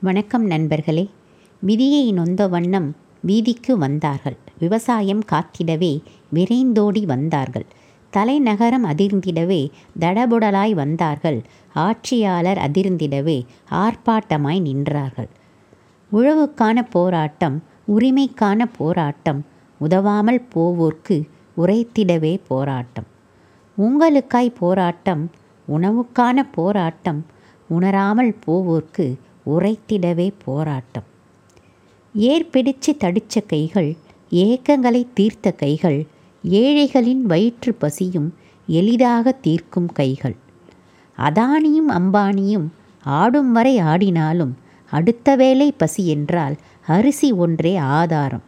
வணக்கம் நண்பர்களே. விதியை நொந்த வண்ணம் வீதிக்கு வந்தார்கள். விவசாயம் காத்திடவே விரைந்தோடி வந்தார்கள். தலைநகரம் அதிர்ந்திடவே தடபுடலாய் வந்தார்கள். ஆட்சியாளர் அதிர்ந்திடவே ஆர்ப்பாட்டமாய் நின்றார்கள். உழவுக்கான போராட்டம் உரிமைக்கான போராட்டம் உதவாமல் போவோர்க்கு உரைத்திடவே போராட்டம். உங்களுக்காய் போராட்டம் உணவுக்கான போராட்டம் உணராமல் போவோர்க்கு உரைத்திடவே போராட்டம். ஏர் பிடிச்சு தடிச்ச கைகள் ஏக்கங்களை தீர்த்த கைகள் ஏழைகளின் வயிற்று பசியும் எளிதாக தீர்க்கும் கைகள். அதானியும் அம்பானியும் ஆடும் வரை ஆடினாலும் அடுத்த வேளை பசி என்றால் அரிசி ஒன்றே ஆதாரம்.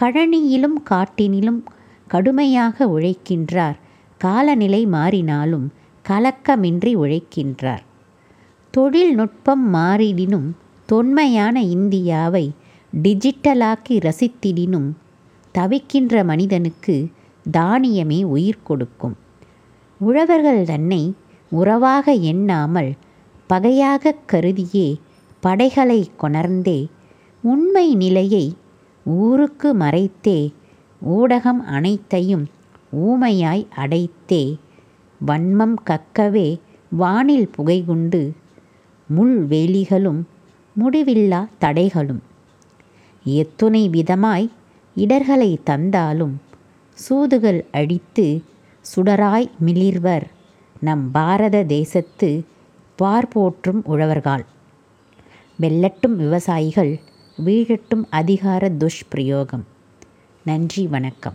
கழனியிலும் காட்டினிலும் கடுமையாக உழைக்கின்றார் காலநிலை மாறினாலும் கலக்கமின்றி உழைக்கின்றார். தொழில்நுட்பம் மாறிடினும் தொன்மையான இந்தியாவை டிஜிட்டலாக்கி ரசித்திடினும் தவிக்கின்ற மனிதனுக்கு தானியமே உயிர் கொடுக்கும். உழவர்கள் தன்னை உறவாக எண்ணாமல் பகையாக கருதியே படைகளை கொணர்ந்தே உண்மை நிலையை ஊருக்கு மறைத்தே ஊடகம் அனைத்தையும் ஊமையாய் அடைத்தே வன்மம் கக்கவே வானில் புகைகுண்டு முள்வேலிகளும் முடிவில்லா தடைகளும். எத்துணை விதமாய் இடர்களை தந்தாலும் சூதுகள் அடித்து சுடராய் மிளிர்வர் நம் பாரத தேசத்து பார்போற்றும் உழவர்கள் வெல்லட்டும் விவசாயிகள் வீழட்டும் அதிகார துஷ்பிரயோகம். நன்றி வணக்கம்.